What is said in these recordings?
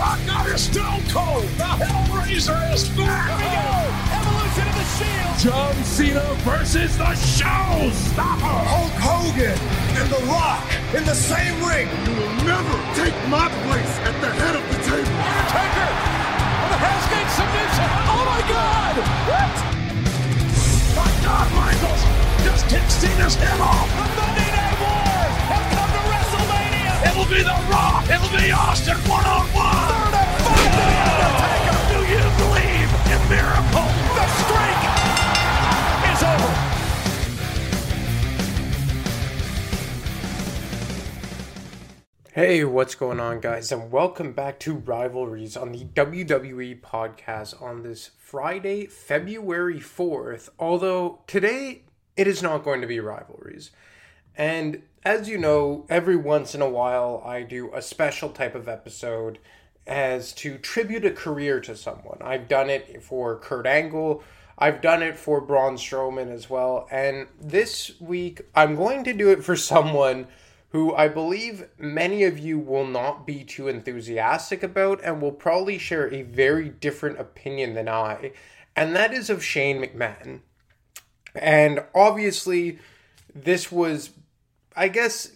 Rock is Stone Cold. The Hellraiser is back. Here we go. Evolution of the Shield. John Cena versus the Showstopper. Hulk Hogan and The Rock in the same ring. You will never take my place at the head of the table. Undertaker with a Hell's Gate submission. Oh my God! What? My God, Michaels just kicked Cena's head off. The Monday Night It'll be The Rock. It'll be Austin one on one. The. Do you believe in miracles? The streak is over. Hey, what's going on, guys, and welcome back to Rivalries on the WWE podcast on this Friday, February 4th. Although today it is not going to be Rivalries. And as you know, every once in a while I do a special type of episode as to tribute a career to someone. I've done it for Kurt Angle. I've done it for Braun Strowman as well. And this week, I'm going to do it for someone who I believe many of you will not be too enthusiastic about and will probably share a very different opinion than I, and that is of Shane McMahon. And obviously, this was, I guess,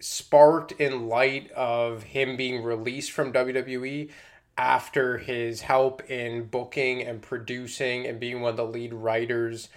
sparked in light of him being released from WWE after his help in booking and producing and being one of the lead writers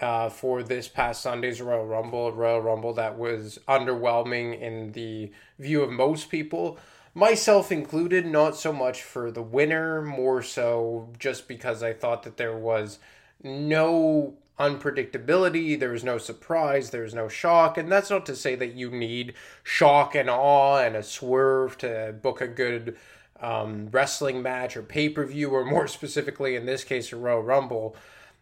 uh, for this past Sunday's Royal Rumble, Royal Rumble that was underwhelming in the view of most people, myself included, not so much for the winner, more so just because I thought that there was no unpredictability, there was no surprise, there was no shock, and that's not to say that you need shock and awe and a swerve to book a good um, wrestling match or pay per view, or more specifically in this case, a Royal Rumble.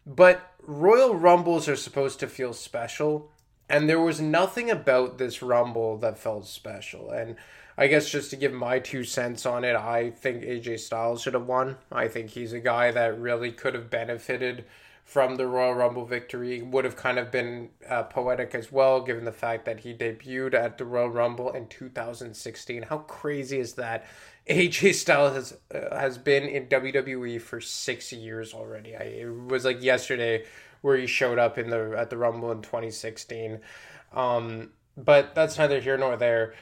But Royal Rumbles are supposed to feel special, and there was nothing about this Rumble that felt special. And I guess just to give my two cents on it, I think AJ Styles should have won. I think he's a guy that really could have benefited from the Royal Rumble victory. Would have kind of been uh, poetic as well, given the fact that he debuted at the Royal Rumble in 2016. How crazy is that? AJ Styles has uh, has been in WWE for six years already. I, it was like yesterday where he showed up in the at the Rumble in 2016. Um, but that's neither here nor there.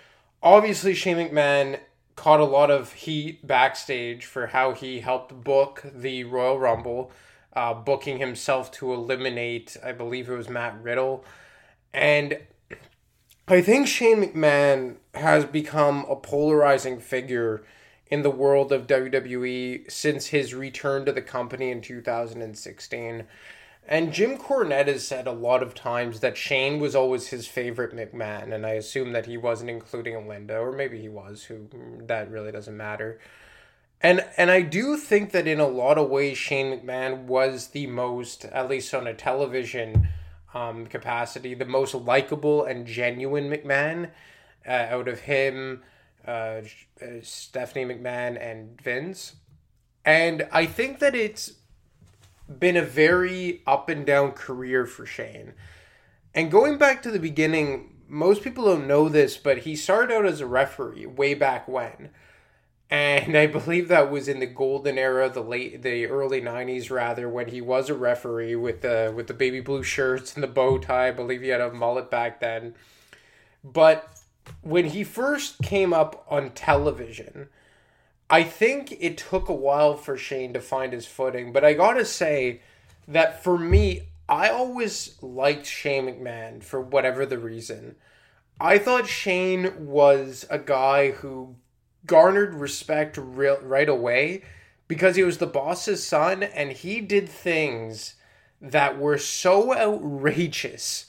Obviously, Shane McMahon caught a lot of heat backstage for how he helped book the Royal Rumble, uh, booking himself to eliminate, I believe it was Matt Riddle, and I think Shane McMahon has become a polarizing figure in the world of WWE since his return to the company in 2016. And Jim Cornette has said a lot of times that Shane was always his favorite McMahon, and I assume that he wasn't including Linda, or maybe he was, who that really doesn't matter. And and I do think that in a lot of ways Shane McMahon was the most, at least on a television um, capacity, the most likable and genuine McMahon uh, out of him, uh, Stephanie McMahon, and Vince. And I think that it's been a very up and down career for Shane. And going back to the beginning, most people don't know this, but he started out as a referee way back when. And I believe that was in the golden era, the late, the early '90s, rather, when he was a referee with the with the baby blue shirts and the bow tie. I believe he had a mullet back then. But when he first came up on television, I think it took a while for Shane to find his footing. But I gotta say that for me, I always liked Shane McMahon for whatever the reason. I thought Shane was a guy who garnered respect real, right away because he was the boss's son and he did things that were so outrageous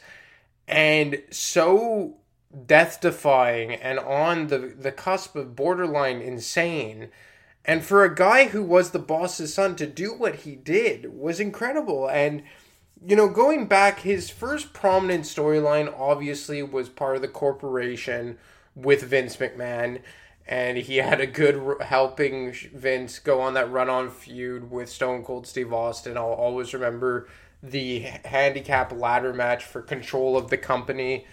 and so death defying and on the, the cusp of borderline insane. And for a guy who was the boss's son to do what he did was incredible. And, you know, going back, his first prominent storyline obviously was part of the corporation with Vince McMahon and he had a good helping Vince go on that run-on feud with Stone Cold Steve Austin. I'll always remember the handicap ladder match for control of the company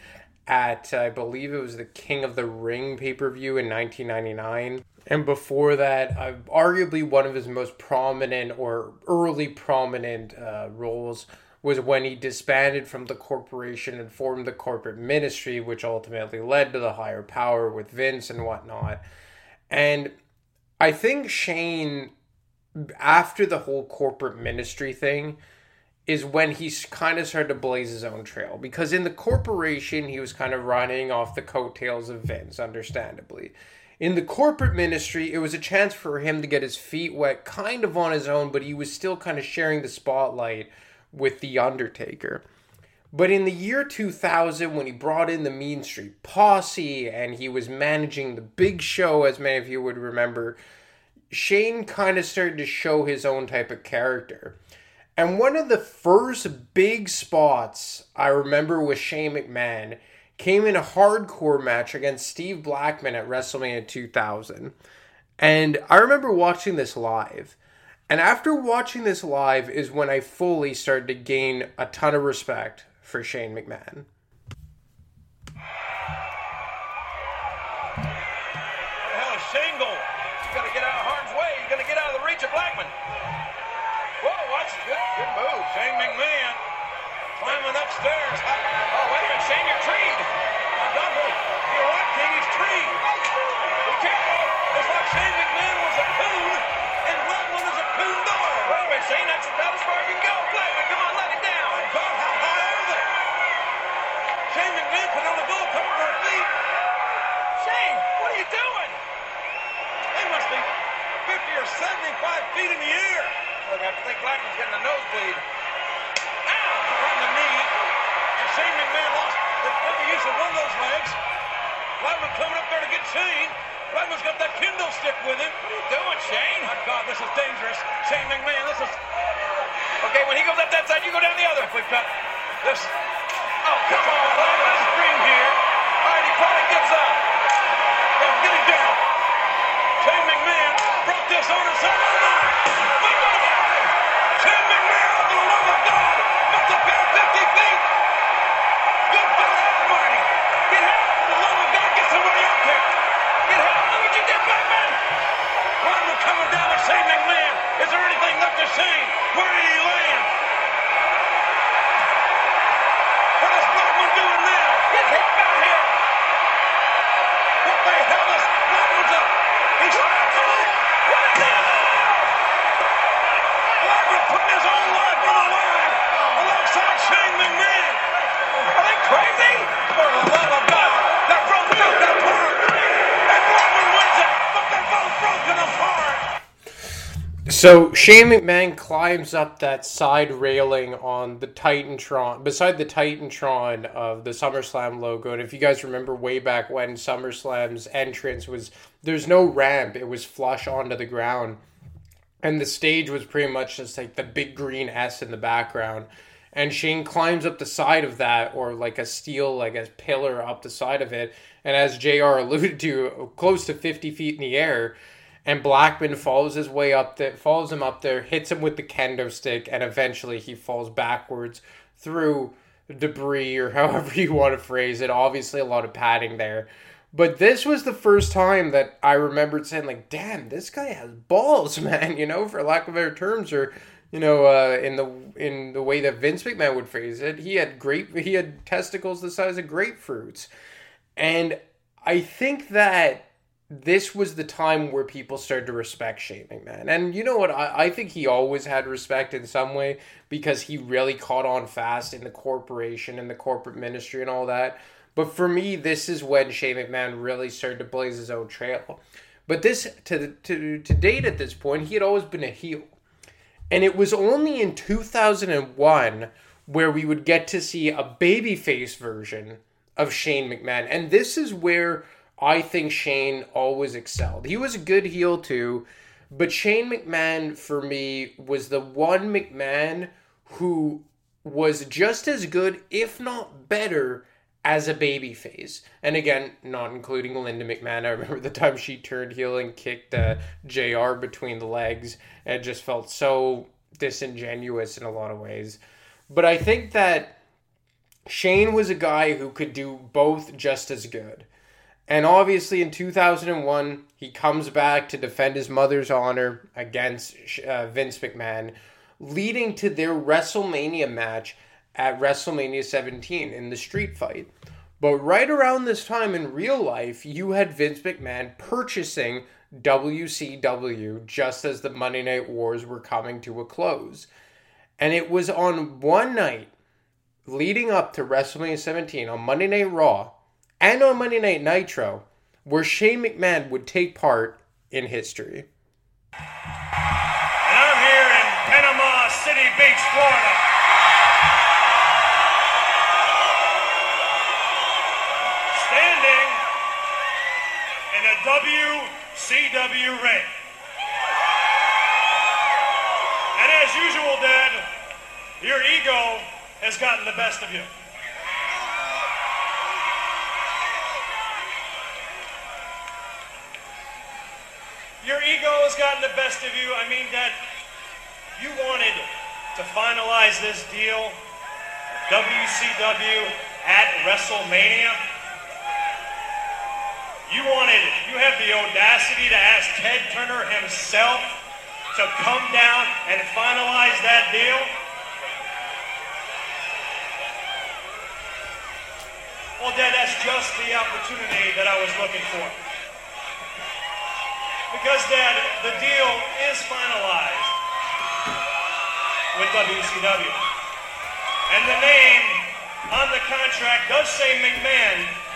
at, I believe it was the King of the Ring pay per view in 1999. And before that, uh, arguably one of his most prominent or early prominent uh, roles was when he disbanded from the corporation and formed the corporate ministry, which ultimately led to the higher power with Vince and whatnot. And I think Shane, after the whole corporate ministry thing, is when he kind of started to blaze his own trail. Because in the corporation, he was kind of running off the coattails of Vince, understandably. In the corporate ministry, it was a chance for him to get his feet wet kind of on his own, but he was still kind of sharing the spotlight with The Undertaker. But in the year 2000, when he brought in the Mean Street Posse and he was managing the big show, as many of you would remember, Shane kind of started to show his own type of character. And one of the first big spots I remember with Shane McMahon came in a hardcore match against Steve Blackman at WrestleMania 2000. And I remember watching this live. And after watching this live is when I fully started to gain a ton of respect for Shane McMahon. Feet in the air. Look, I think Blackman's getting a nosebleed. Shane McMahon lost the, the use of one of those legs. Blackman coming up there to get Shane. Blackman's got that kendo stick with him. What are you doing, Shane? My God, this is dangerous. Shane McMahon, this is... Okay, when he goes up that side, you go down the other. We've got this... Oh, come on, Blackman scream here. All right, he probably gives up. Now, get him down. Shane McMahon brought this on himself. Oh, my God! Shane McMahon, for the love of God, must have been 50 feet. Good God Almighty! Get help! For the love of God, get somebody out there! Get help! Look what you did, Blackman! Blackman coming down with Shane McMahon. Is there anything left to Shane? Where did he land? What is Blackman doing now? Get help out here! What the hell is Blackman's up? He's What is this? Blackman putting his own life on the line alongside Shane McMahon. Are they crazy? For the love of God, they're both broken apart. And Blackman wins it, but they're both broken apart. So Shane McMahon climbs up that side railing on the Titantron, beside the Titantron of the SummerSlam logo. And if you guys remember way back when SummerSlam's entrance was, there's no ramp; it was flush onto the ground, and the stage was pretty much just like the big green S in the background. And Shane climbs up the side of that, or like a steel, like a pillar up the side of it. And as JR alluded to, close to 50 feet in the air and Blackman follows his way up there, follows him up there, hits him with the kendo stick, and eventually he falls backwards through debris or however you want to phrase it. Obviously, a lot of padding there. But this was the first time that I remembered saying, like, damn, this guy has balls, man, you know, for lack of better terms, or you know, uh, in the in the way that Vince McMahon would phrase it, he had great he had testicles the size of grapefruits. And I think that this was the time where people started to respect Shane McMahon. And you know what? I, I think he always had respect in some way because he really caught on fast in the corporation and the corporate ministry and all that. But for me, this is when Shane McMahon really started to blaze his own trail. But this, to, to, to date at this point, he had always been a heel. And it was only in 2001 where we would get to see a babyface version of Shane McMahon. And this is where I think Shane always excelled. He was a good heel too, but Shane McMahon for me was the one McMahon who was just as good, if not better, as a baby face. And again, not including Linda McMahon. I remember the time she turned heel and kicked uh, JR between the legs. And it just felt so disingenuous in a lot of ways. But I think that Shane was a guy who could do both just as good. And obviously, in 2001, he comes back to defend his mother's honor against uh, Vince McMahon, leading to their WrestleMania match at WrestleMania 17 in the street fight. But right around this time in real life, you had Vince McMahon purchasing WCW just as the Monday Night Wars were coming to a close. And it was on one night leading up to WrestleMania 17 on Monday Night Raw and on Monday Night Nitro where Shane McMahon would take part in history. And I'm here in Panama City Beach, Florida. Standing in a WCW ring. And as usual, Dad, your ego has gotten the best of you. Gotten the best of you. I mean that you wanted to finalize this deal, WCW at WrestleMania. You wanted, you have the audacity to ask Ted Turner himself to come down and finalize that deal. Well, Dad, that's just the opportunity that I was looking for. Because, Dad, the deal is finalized with WCW. And the name on the contract does say McMahon.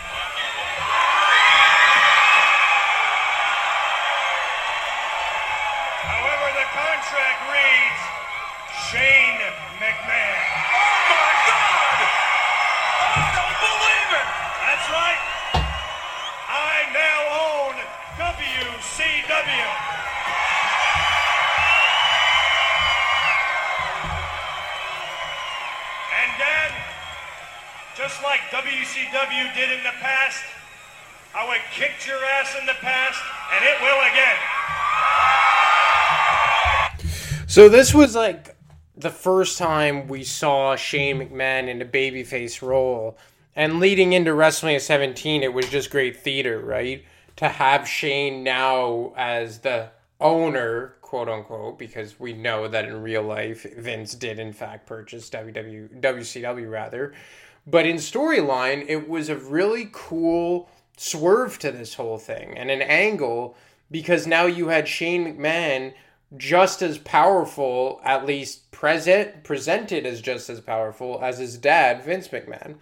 WCW did in the past, how it kicked your ass in the past, and it will again. So this was like the first time we saw Shane McMahon in a babyface role. And leading into WrestleMania 17, it was just great theater, right? To have Shane now as the owner, quote unquote, because we know that in real life Vince did in fact purchase WW, WCW rather. But in storyline, it was a really cool swerve to this whole thing and an angle because now you had Shane McMahon just as powerful, at least present presented as just as powerful as his dad, Vince McMahon.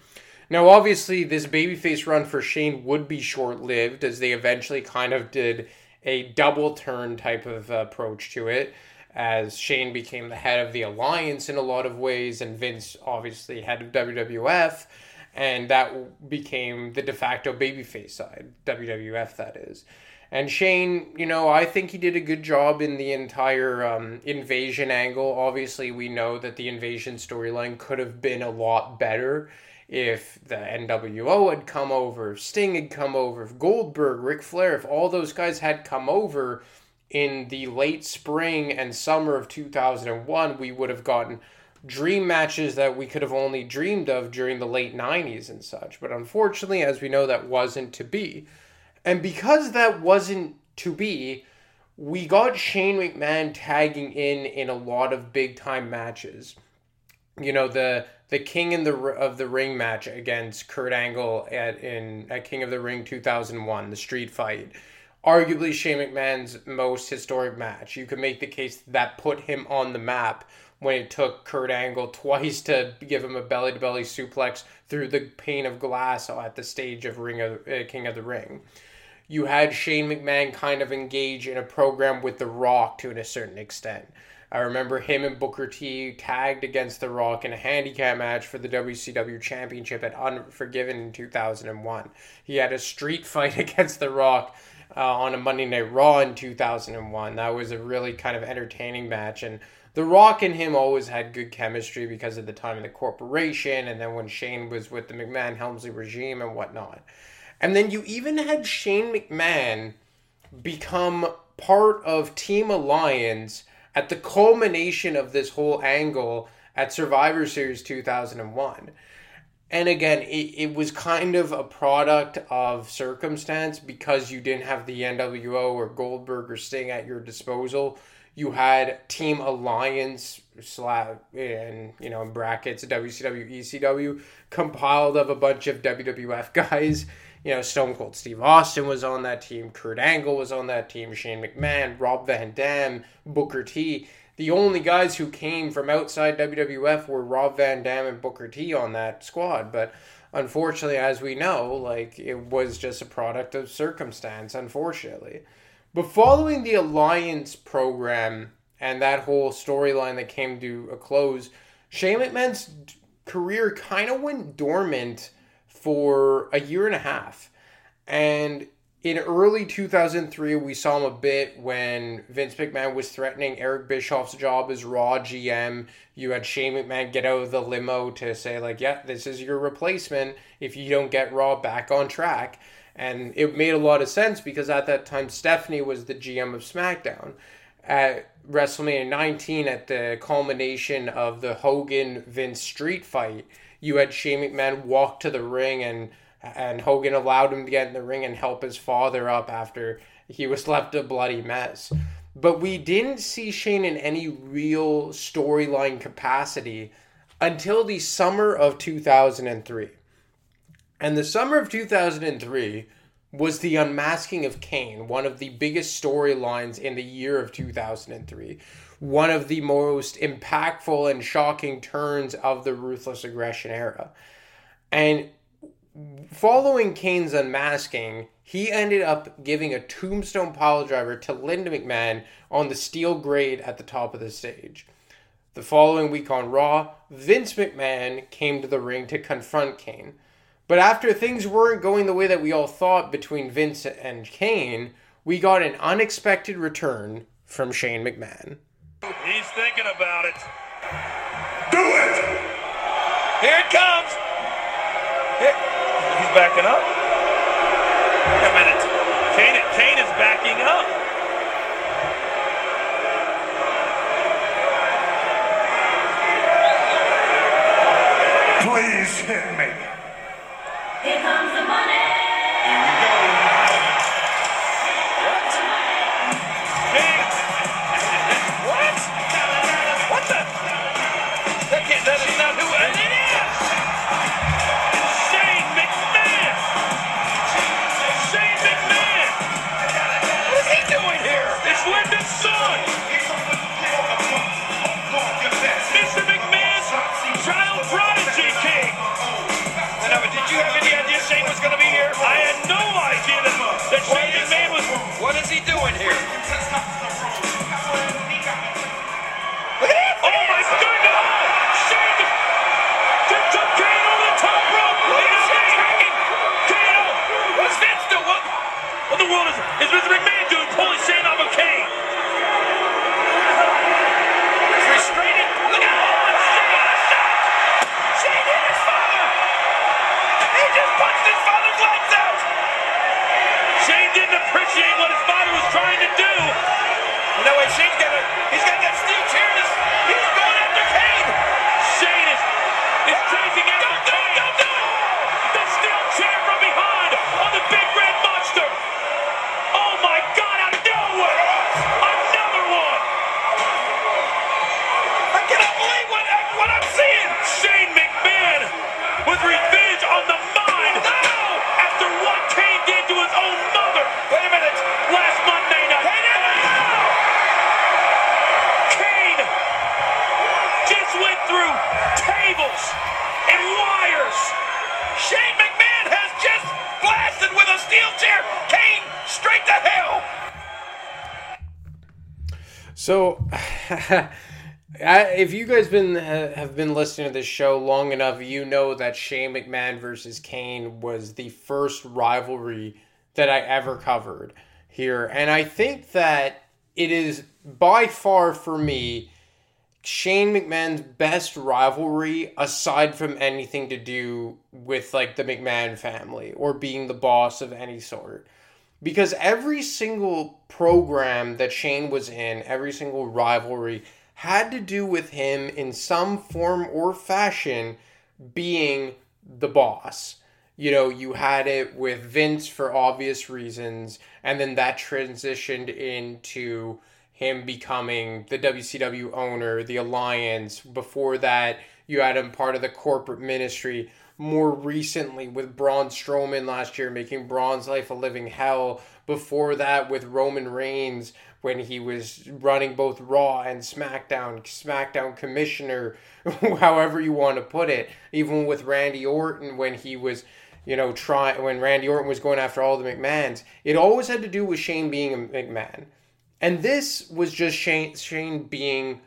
Now, obviously, this babyface run for Shane would be short lived as they eventually kind of did a double turn type of approach to it, as Shane became the head of the alliance in a lot of ways, and Vince obviously head of WWF, and that became the de facto babyface side, WWF that is. And Shane, you know, I think he did a good job in the entire um, invasion angle. Obviously, we know that the invasion storyline could have been a lot better if the NWO had come over, Sting had come over, if Goldberg, Ric Flair, if all those guys had come over in the late spring and summer of 2001, we would have gotten dream matches that we could have only dreamed of during the late 90s and such. But unfortunately, as we know, that wasn't to be. And because that wasn't to be, we got Shane McMahon tagging in in a lot of big time matches. You know the the King in the of the Ring match against Kurt Angle at in at King of the Ring 2001, the street fight. Arguably Shane McMahon's most historic match. You could make the case that put him on the map when it took Kurt Angle twice to give him a belly to belly suplex through the pane of glass at the stage of Ring of uh, King of the Ring you had Shane McMahon kind of engage in a program with The Rock to a certain extent. I remember him and Booker T tagged against The Rock in a handicap match for the WCW Championship at Unforgiven in 2001. He had a street fight against The Rock uh, on a Monday Night Raw in 2001. That was a really kind of entertaining match. And The Rock and him always had good chemistry because of the time in the corporation and then when Shane was with the McMahon Helmsley regime and whatnot. And then you even had Shane McMahon become part of Team Alliance at the culmination of this whole angle at Survivor Series 2001. And again, it, it was kind of a product of circumstance because you didn't have the NWO or Goldberg or Sting at your disposal. You had Team Alliance slash and you know in brackets WCW ECW compiled of a bunch of WWF guys. You know, Stone Cold Steve Austin was on that team, Kurt Angle was on that team, Shane McMahon, Rob Van Dam, Booker T the only guys who came from outside WWF were Rob Van Dam and Booker T on that squad. But unfortunately, as we know, like it was just a product of circumstance, unfortunately. But following the Alliance program and that whole storyline that came to a close, Shane McMahon's career kind of went dormant for a year and a half. And in early 2003, we saw him a bit when Vince McMahon was threatening Eric Bischoff's job as Raw GM. You had Shane McMahon get out of the limo to say, like, yeah, this is your replacement if you don't get Raw back on track. And it made a lot of sense because at that time, Stephanie was the GM of SmackDown. At WrestleMania 19, at the culmination of the Hogan Vince street fight, you had Shane McMahon walk to the ring and and Hogan allowed him to get in the ring and help his father up after he was left a bloody mess. But we didn't see Shane in any real storyline capacity until the summer of 2003. And the summer of 2003 was the unmasking of Kane, one of the biggest storylines in the year of 2003. One of the most impactful and shocking turns of the ruthless aggression era. And following Kane's unmasking, he ended up giving a tombstone pile driver to Linda McMahon on the steel grade at the top of the stage. The following week on Raw, Vince McMahon came to the ring to confront Kane. But after things weren't going the way that we all thought between Vince and Kane, we got an unexpected return from Shane McMahon. He's thinking about it. Do it! Here it comes. Here. He's backing up. Wait a minute. Kane, Kane is backing up. Please hit me. So, if you guys been uh, have been listening to this show long enough, you know that Shane McMahon versus Kane was the first rivalry that I ever covered here, and I think that it is by far for me Shane McMahon's best rivalry aside from anything to do with like the McMahon family or being the boss of any sort because every single program that Shane was in, every single rivalry had to do with him in some form or fashion being the boss. You know, you had it with Vince for obvious reasons, and then that transitioned into him becoming the WCW owner, the alliance. Before that, you had him part of the corporate ministry. More recently, with Braun Strowman last year, making Braun's life a living hell. Before that, with Roman Reigns, when he was running both Raw and SmackDown, SmackDown commissioner, however you want to put it. Even with Randy Orton, when he was you know, try when Randy Orton was going after all the McMahons, it always had to do with Shane being a McMahon. And this was just Shane Shane being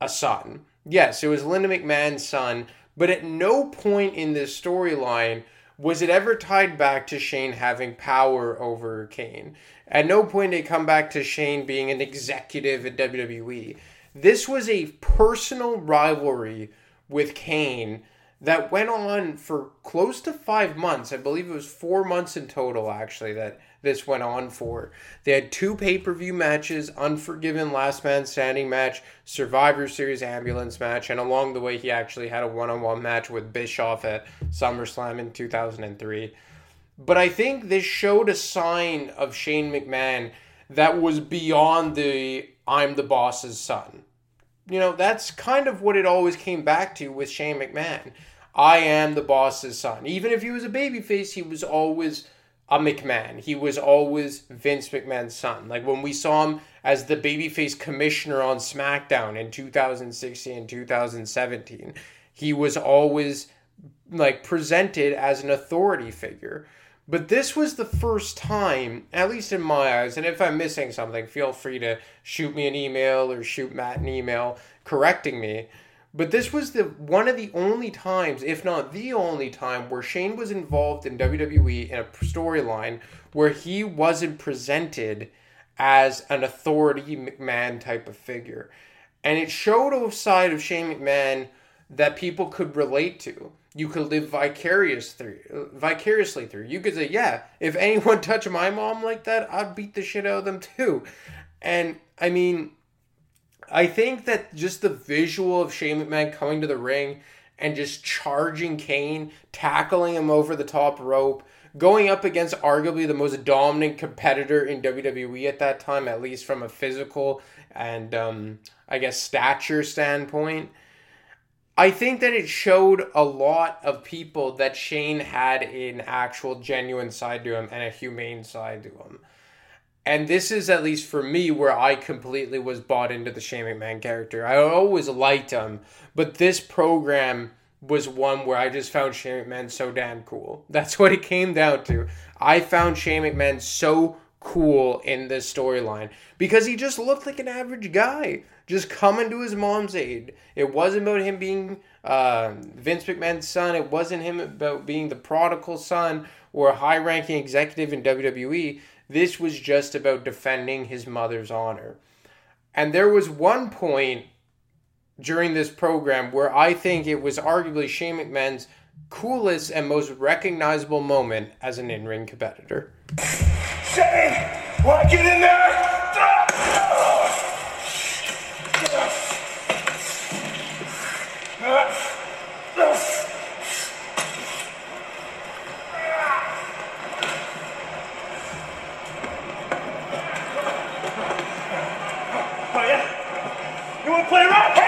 a son. Yes, it was Linda McMahon's son, but at no point in this storyline was it ever tied back to Shane having power over Kane. At no point did it come back to Shane being an executive at WWE. This was a personal rivalry with Kane that went on for close to five months. I believe it was four months in total, actually, that this went on for. They had two pay per view matches Unforgiven Last Man Standing match, Survivor Series Ambulance match, and along the way, he actually had a one on one match with Bischoff at SummerSlam in 2003. But I think this showed a sign of Shane McMahon that was beyond the I'm the boss's son. You know, that's kind of what it always came back to with Shane McMahon I am the boss's son. Even if he was a babyface, he was always a McMahon. He was always Vince McMahon's son. Like when we saw him as the babyface commissioner on SmackDown in 2016 and 2017, he was always like presented as an authority figure. But this was the first time, at least in my eyes, and if I'm missing something, feel free to shoot me an email or shoot Matt an email correcting me. But this was the one of the only times, if not the only time, where Shane was involved in WWE in a storyline where he wasn't presented as an authority McMahon type of figure. And it showed a side of Shane McMahon that people could relate to. You could live vicarious through, vicariously through. You could say, "Yeah, if anyone touched my mom like that, I'd beat the shit out of them too." And I mean, I think that just the visual of Shane McMahon coming to the ring and just charging Kane, tackling him over the top rope, going up against arguably the most dominant competitor in WWE at that time, at least from a physical and um, I guess stature standpoint. I think that it showed a lot of people that Shane had an actual genuine side to him and a humane side to him. And this is at least for me where I completely was bought into the Shane McMahon character. I always liked him, but this program was one where I just found Shane McMahon so damn cool. That's what it came down to. I found Shane McMahon so cool in this storyline because he just looked like an average guy, just coming to his mom's aid. It wasn't about him being uh, Vince McMahon's son. It wasn't him about being the prodigal son or a high-ranking executive in WWE. This was just about defending his mother's honor. And there was one point during this program where I think it was arguably Shane McMahon's coolest and most recognizable moment as an in ring competitor. Shane, wanna get in there? Play around?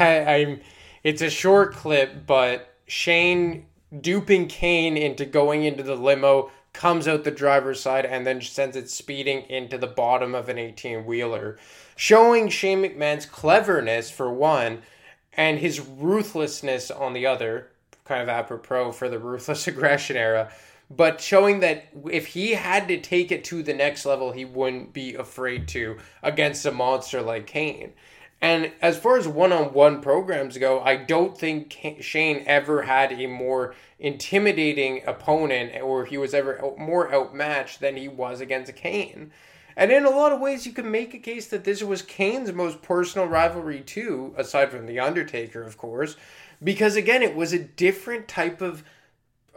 I'm, it's a short clip, but Shane duping Kane into going into the limo comes out the driver's side and then sends it speeding into the bottom of an 18 wheeler, showing Shane McMahon's cleverness for one and his ruthlessness on the other, kind of apropos for the ruthless aggression era. But showing that if he had to take it to the next level, he wouldn't be afraid to against a monster like Kane. And as far as one on one programs go, I don't think Shane ever had a more intimidating opponent or he was ever more outmatched than he was against Kane. And in a lot of ways, you can make a case that this was Kane's most personal rivalry, too, aside from The Undertaker, of course, because again, it was a different type of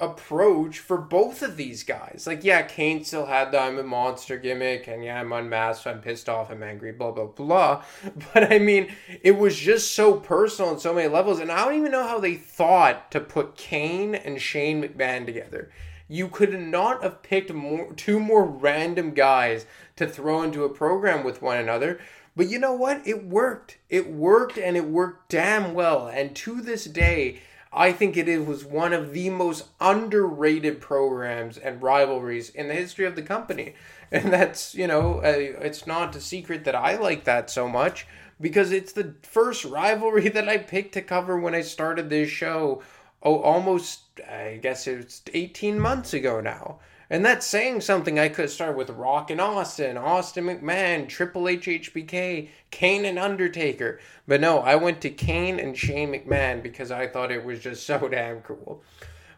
approach for both of these guys. Like, yeah, Kane still had the I'm a monster gimmick, and yeah, I'm unmasked, I'm pissed off, I'm angry, blah, blah, blah. But I mean, it was just so personal on so many levels, and I don't even know how they thought to put Kane and Shane McMahon together. You could not have picked more two more random guys to throw into a program with one another. But you know what? It worked. It worked and it worked damn well. And to this day, I think it was one of the most underrated programs and rivalries in the history of the company. And that's, you know, it's not a secret that I like that so much because it's the first rivalry that I picked to cover when I started this show. Oh, almost, I guess it's 18 months ago now. And that's saying something. I could start with Rock and Austin, Austin McMahon, Triple H HBK, Kane and Undertaker. But no, I went to Kane and Shane McMahon because I thought it was just so damn cool.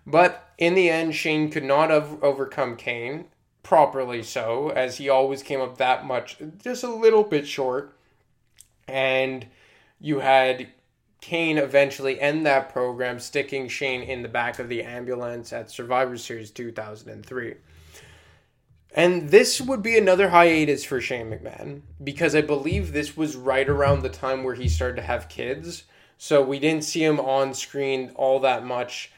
But in the end, Shane could not have overcome Kane, properly so, as he always came up that much, just a little bit short. And you had Kane eventually end that program, sticking Shane in the back of the ambulance at Survivor Series 2003. And this would be another hiatus for Shane McMahon because I believe this was right around the time where he started to have kids. So we didn't see him on screen all that much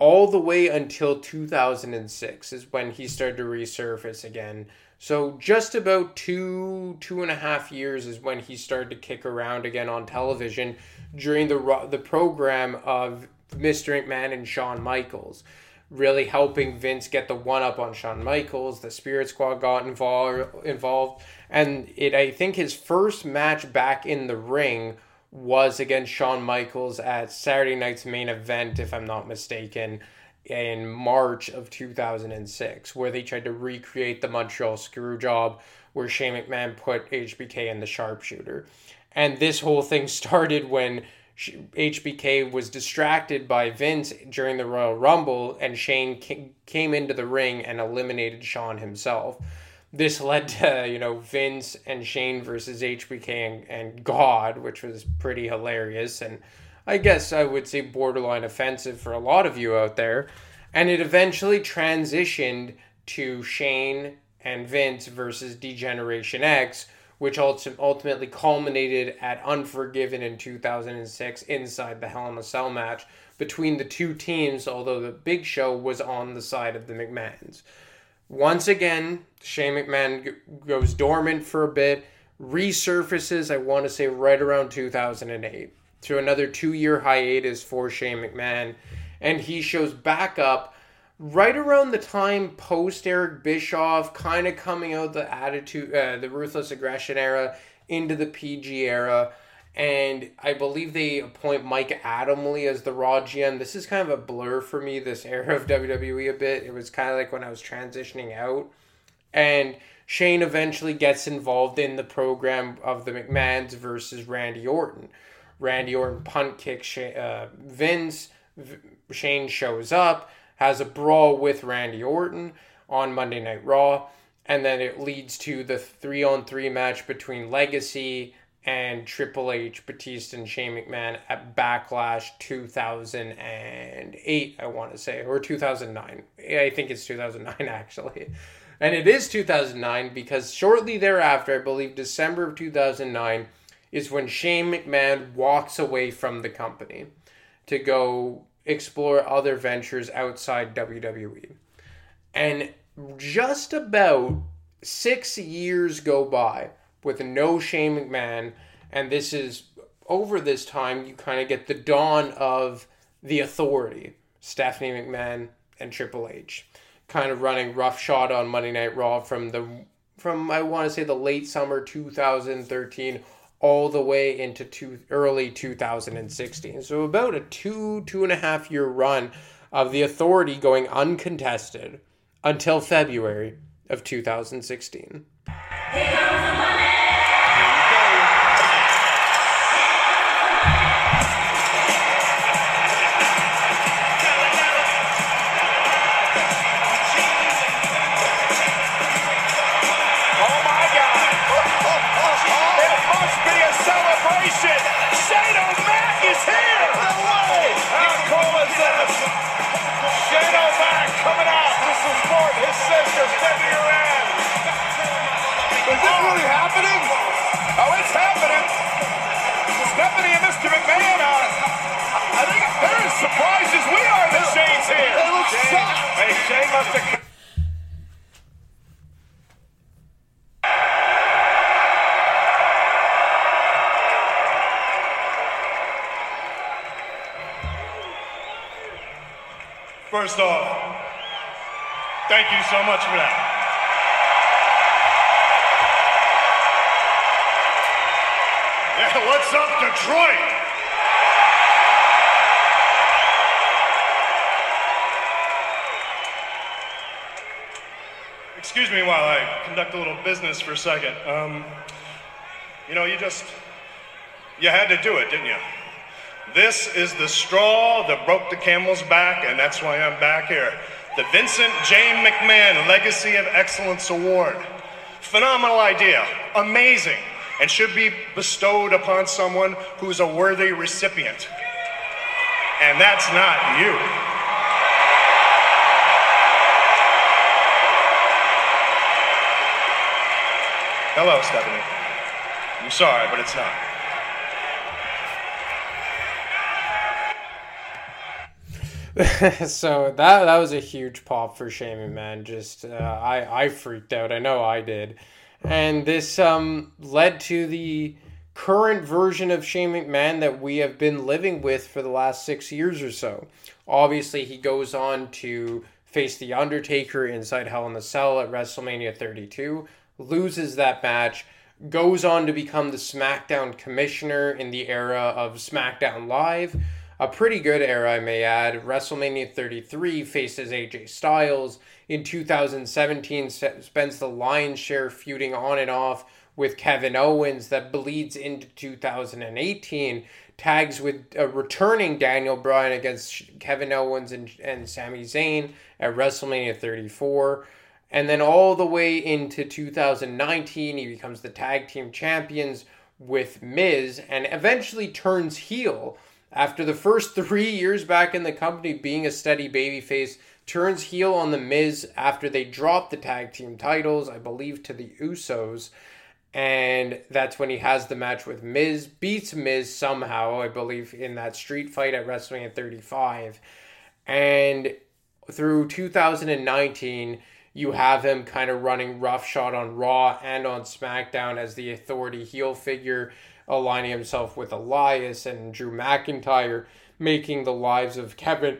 all the way until 2006 is when he started to resurface again. So just about two, two and a half years is when he started to kick around again on television during the the program of Mr. McMahon and Shawn Michaels, really helping Vince get the one up on Shawn Michaels. The Spirit Squad got involved involved, and it I think his first match back in the ring was against Shawn Michaels at Saturday night's main event, if I'm not mistaken, in March of 2006, where they tried to recreate the Montreal screw job where Shane McMahon put HBK in the sharpshooter. And this whole thing started when HBK was distracted by Vince during the Royal Rumble, and Shane came into the ring and eliminated Shawn himself. This led to, you know, Vince and Shane versus HBK and, and God, which was pretty hilarious. And I guess I would say borderline offensive for a lot of you out there. And it eventually transitioned to Shane and Vince versus D-Generation X, which ultimately culminated at Unforgiven in 2006 inside the Hell in a Cell match between the two teams, although the Big Show was on the side of the McMahons. Once again, Shane McMahon goes dormant for a bit, resurfaces, I want to say, right around 2008, to another two year hiatus for Shane McMahon, and he shows back up right around the time post Eric Bischoff, kind of coming out the attitude, uh, the ruthless aggression era into the PG era. And I believe they appoint Mike Adamle as the Raw GM. This is kind of a blur for me, this era of WWE a bit. It was kind of like when I was transitioning out. And Shane eventually gets involved in the program of the McMahons versus Randy Orton. Randy Orton punt kicks uh, Vince. Shane shows up has a brawl with Randy Orton on Monday Night Raw, and then it leads to the three on three match between Legacy and Triple H, Batista, and Shane McMahon at Backlash 2008, I want to say, or 2009. I think it's 2009 actually. And it is 2009 because shortly thereafter, I believe December of 2009, is when Shane McMahon walks away from the company to go explore other ventures outside WWE. And just about six years go by with no Shane McMahon, and this is over this time you kind of get the dawn of the authority, Stephanie McMahon and Triple H, kind of running roughshod on Monday Night Raw from the from I want to say the late summer 2013 all the way into two, early 2016. So about a two, two and a half year run of the authority going uncontested until February of 2016. Shame on the. First off, thank you so much for that. Yeah, what's up, Detroit? Excuse me while I conduct a little business for a second. Um, you know, you just, you had to do it, didn't you? This is the straw that broke the camel's back, and that's why I'm back here. The Vincent J. McMahon Legacy of Excellence Award. Phenomenal idea, amazing, and should be bestowed upon someone who's a worthy recipient. And that's not you. Hello, Stephanie. I'm sorry, but it's not. so that that was a huge pop for Shane McMahon. Just uh, I I freaked out. I know I did, and this um led to the current version of Shane McMahon that we have been living with for the last six years or so. Obviously, he goes on to face the Undertaker inside Hell in the Cell at WrestleMania 32, loses that match. Goes on to become the SmackDown commissioner in the era of SmackDown Live a pretty good era, I may add. WrestleMania 33 faces AJ Styles. In 2017, spends the lion's share feuding on and off with Kevin Owens that bleeds into 2018. Tags with a returning Daniel Bryan against Kevin Owens and, and Sami Zayn at WrestleMania 34. And then all the way into 2019, he becomes the tag team champions with Miz and eventually turns heel after the first three years back in the company being a steady babyface, turns heel on the Miz after they drop the tag team titles, I believe, to the Usos. And that's when he has the match with Miz, beats Miz somehow, I believe, in that street fight at WrestleMania 35. And through 2019, you have him kind of running roughshod on Raw and on SmackDown as the authority heel figure aligning himself with Elias and Drew McIntyre, making the lives of Kevin,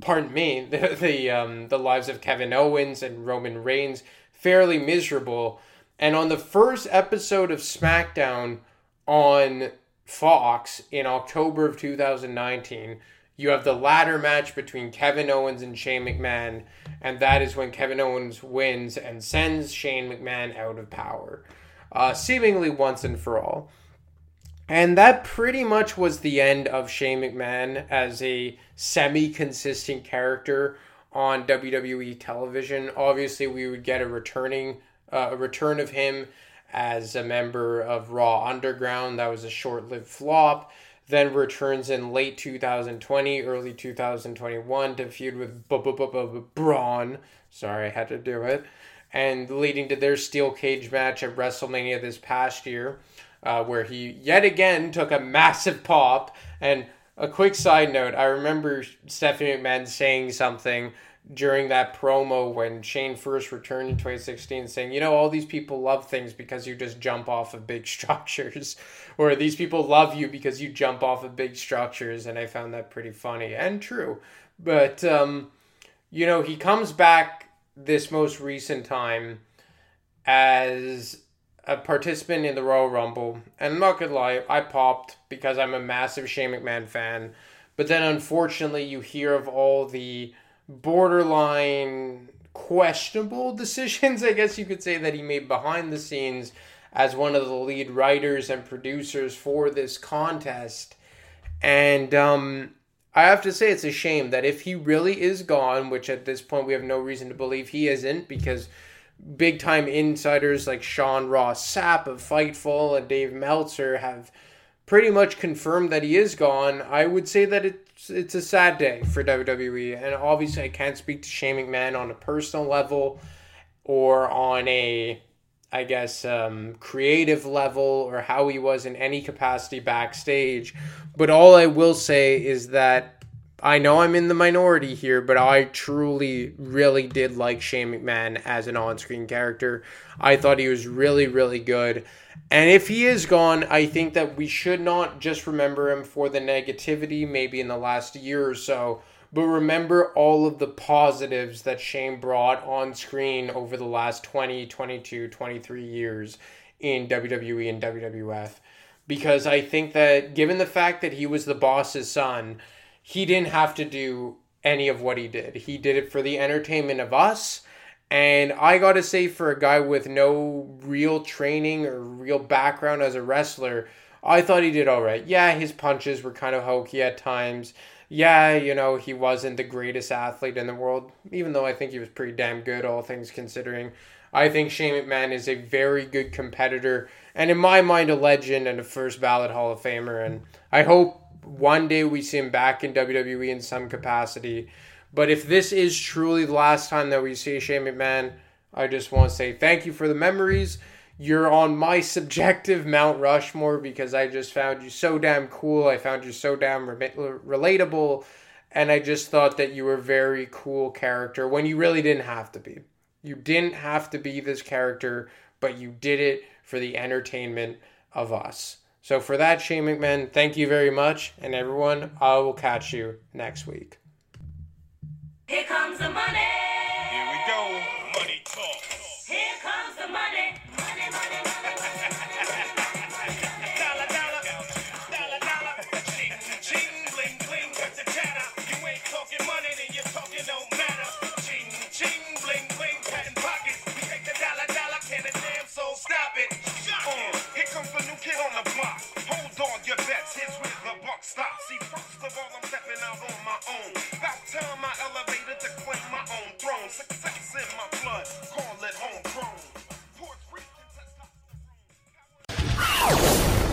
pardon me, the the, um, the lives of Kevin Owens and Roman Reigns fairly miserable. And on the first episode of SmackDown on Fox in October of 2019, you have the ladder match between Kevin Owens and Shane McMahon, and that is when Kevin Owens wins and sends Shane McMahon out of power, uh, seemingly once and for all. And that pretty much was the end of Shane McMahon as a semi consistent character on WWE television. Obviously, we would get a returning uh, a return of him as a member of Raw Underground. That was a short lived flop. Then returns in late 2020, early 2021 to feud with Braun. Sorry, I had to do it. And leading to their steel cage match at WrestleMania this past year uh, where he yet again took a massive pop. And a quick side note I remember Stephanie McMahon saying something during that promo when Shane first returned in 2016 saying, you know, all these people love things because you just jump off of big structures, or these people love you because you jump off of big structures. And I found that pretty funny and true. But, um, you know, he comes back this most recent time as a participant in the Royal Rumble, and I'm not gonna lie, I popped because I'm a massive Shane McMahon fan. But then unfortunately, you hear of all the borderline questionable decisions, I guess you could say, that he made behind the scenes as one of the lead writers and producers for this contest. And um, I have to say, it's a shame that if he really is gone, which at this point we have no reason to believe he isn't, because big time insiders like Sean Ross Sapp of Fightful and Dave Meltzer have pretty much confirmed that he is gone. I would say that it's it's a sad day for WWE, and obviously I can't speak to Shane McMahon on a personal level or on a I guess um, creative level or how he was in any capacity backstage. But all I will say is that I know I'm in the minority here, but I truly, really did like Shane McMahon as an on screen character. I thought he was really, really good. And if he is gone, I think that we should not just remember him for the negativity, maybe in the last year or so, but remember all of the positives that Shane brought on screen over the last 20, 22, 23 years in WWE and WWF. Because I think that given the fact that he was the boss's son, he didn't have to do any of what he did. He did it for the entertainment of us. And I got to say, for a guy with no real training or real background as a wrestler, I thought he did all right. Yeah, his punches were kind of hokey at times. Yeah, you know, he wasn't the greatest athlete in the world, even though I think he was pretty damn good, all things considering. I think Shane McMahon is a very good competitor, and in my mind, a legend and a first ballot Hall of Famer. And I hope one day we see him back in WWE in some capacity. But if this is truly the last time that we see Shane McMahon, I just want to say thank you for the memories. You're on my subjective Mount Rushmore because I just found you so damn cool. I found you so damn re- relatable. And I just thought that you were a very cool character when you really didn't have to be. You didn't have to be this character, but you did it for the entertainment of us. So for that, Shane McMahon, thank you very much. And everyone, I will catch you next week. Here comes the money. Here we go. Money talk. Here comes the money. Money, money,